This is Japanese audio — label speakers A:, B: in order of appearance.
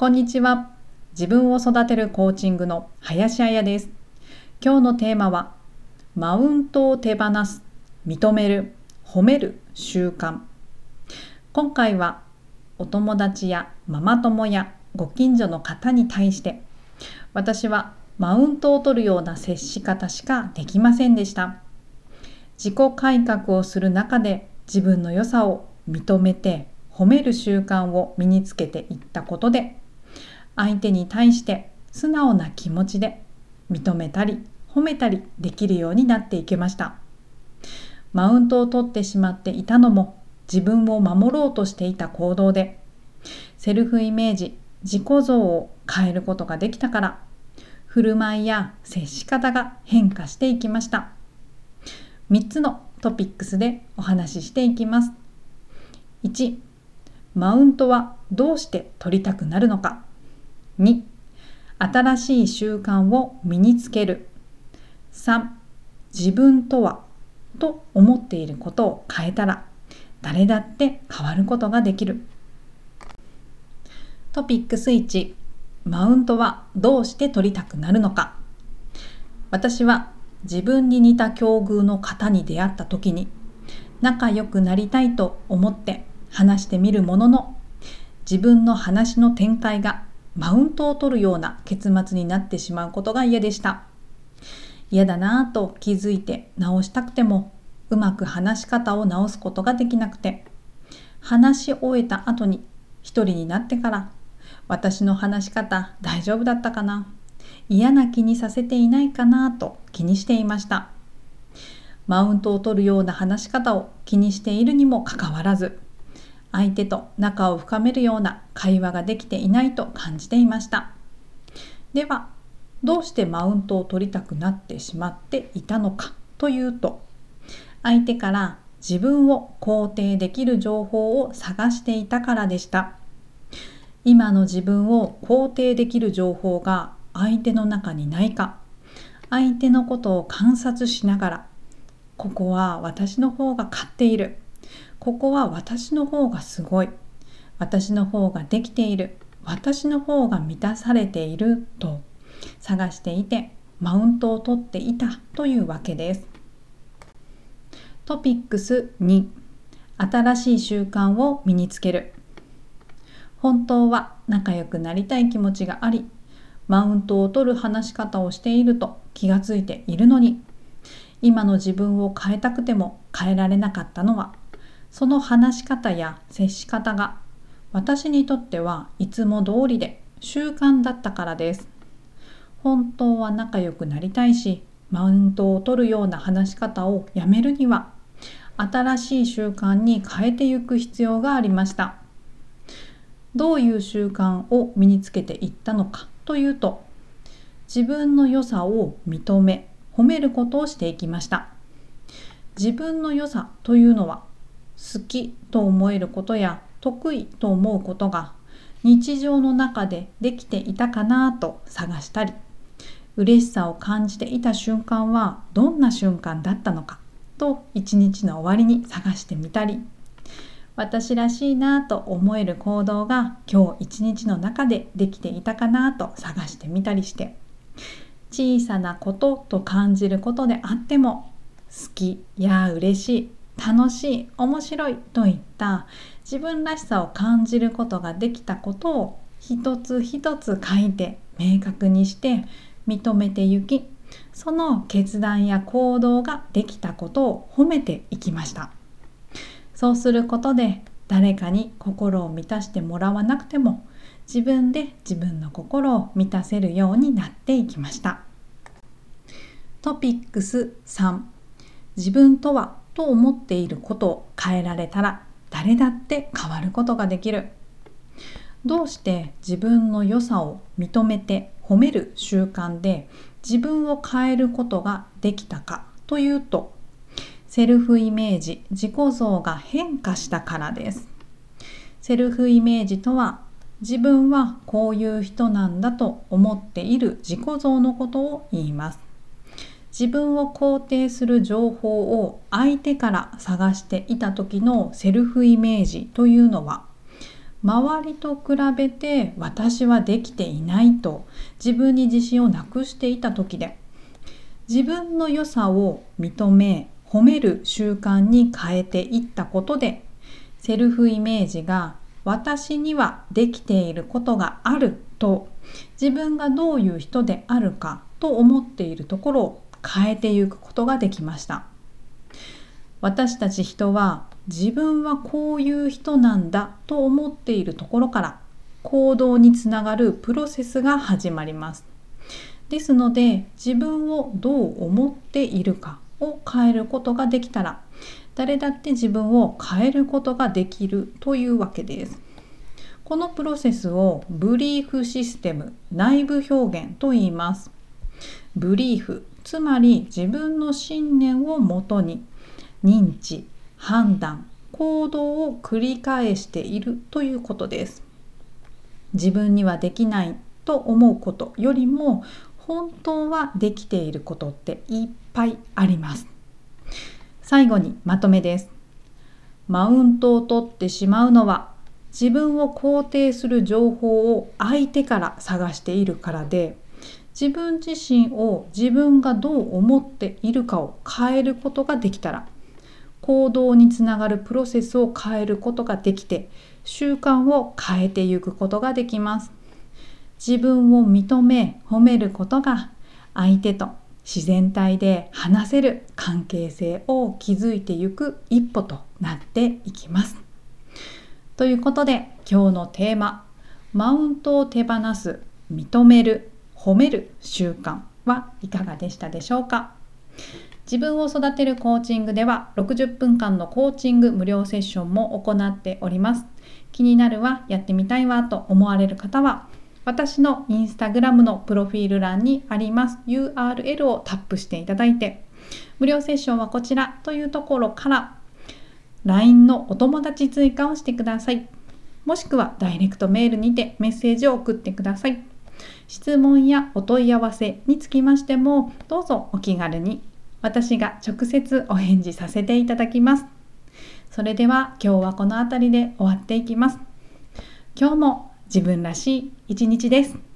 A: こんにちは。自分を育てるコーチングの林彩です。今日のテーマは、マウントを手放す、認める、褒める習慣。今回は、お友達やママ友やご近所の方に対して、私はマウントを取るような接し方しかできませんでした。自己改革をする中で自分の良さを認めて褒める習慣を身につけていったことで相手に対して素直な気持ちで認めたり褒めたりできるようになっていけました。マウントを取ってしまっていたのも自分を守ろうとしていた行動でセルフイメージ自己像を変えることができたから振る舞いや接し方が変化していきました。3つのトピックスでお話ししていきます。1マウントはどうして取りたくなるのか。2新しい習慣を身につける。3自分とはと思っていることを変えたら誰だって変わることができる。トピックス1マウントはどうして取りたくなるのか。私は自分に似た境遇の方に出会った時に仲良くなりたいと思って話してみるものの自分の話の展開がマウントを取るような結末になってしまうことが嫌でした。嫌だなぁと気づいて直したくてもうまく話し方を直すことができなくて話し終えた後に一人になってから私の話し方大丈夫だったかな？嫌な気にさせていないかなと気にしていました。マウントを取るような話し方を気にしているにもかかわらず相手と仲を深めるような会話ができていないと感じていました。ではどうしてマウントを取りたくなってしまっていたのかというと相手から自分を肯定できる情報を探していたからでした。今の自分を肯定できる情報が相手の中にないか相手のことを観察しながらここは私の方が勝っているここは私の方がすごい。私の方ができている。私の方が満たされている。と探していてマウントを取っていた。というわけです。トピックス2新しい習慣を身につける。本当は仲良くなりたい気持ちがありマウントを取る話し方をしていると気がついているのに今の自分を変えたくても変えられなかったのはその話し方や接し方が私にとってはいつも通りで習慣だったからです。本当は仲良くなりたいし、マウントを取るような話し方をやめるには、新しい習慣に変えていく必要がありました。どういう習慣を身につけていったのかというと、自分の良さを認め、褒めることをしていきました。自分の良さというのは好きと思えることや得意と思うことが日常の中でできていたかなと探したり嬉しさを感じていた瞬間はどんな瞬間だったのかと一日の終わりに探してみたり私らしいなと思える行動が今日一日の中でできていたかなと探してみたりして小さなことと感じることであっても好きや嬉しい楽しい面白いといった自分らしさを感じることができたことを一つ一つ書いて明確にして認めてゆきその決断や行動ができたことを褒めていきました。そうすることで誰かに心を満たしてもらわなくても自分で自分の心を満たせるようになっていきました。トピックス3自分とはと思っていることを変えられたら誰だって変わることができる。どうして自分の良さを認めて褒める習慣で自分を変えることができたかというとセルフイメージ自己像が変化したからです。セルフイメージとは自分はこういう人なんだと思っている自己像のことを言います。自分を肯定する情報を相手から探していた時のセルフイメージというのは周りと比べて私はできていないと自分に自信をなくしていた時で。自分の良さを認め褒める習慣に変えていったことでセルフイメージが私にはできていることがあると自分がどういう人であるかと思っているところを変えていくことができました。私たち人は自分はこういう人なんだと思っているところから行動につながるプロセスが始まります。ですので自分をどう思っているかを変えることができたら誰だって自分を変えることができるというわけです。このプロセスをブリーフシステム内部表現と言います。ブリーフつまり自分の信念をもとに認知判断行動を繰り返しているということです。自分にはできないと思うことよりも本当はできていることっていっぱいあります。最後にまとめです。マウントを取ってしまうのは自分を肯定する情報を相手から探しているからで自分自身を自分がどう思っているかを変えることができたら行動につながるプロセスを変えることができて習慣を変えていくことができます。自分を認め褒めることが相手と自然体で話せる関係性を築いていく一歩となっていきます。ということで今日のテーママウントを手放す認める。褒める習慣はいかがでしたでしょうか？自分を育てるコーチングでは60分間のコーチング無料セッションも行っております。気になるわ、やってみたいわと思われる方は私のインスタグラムのプロフィール欄にあります URL をタップしていただいて無料セッションはこちらというところから LINE のお友達追加をしてください。もしくはダイレクトメールにてメッセージを送ってください。質問やお問い合わせにつきましてもどうぞお気軽に私が直接お返事させていただきます。それでは今日はこの辺りで終わっていきます。今日も自分らしい一日です。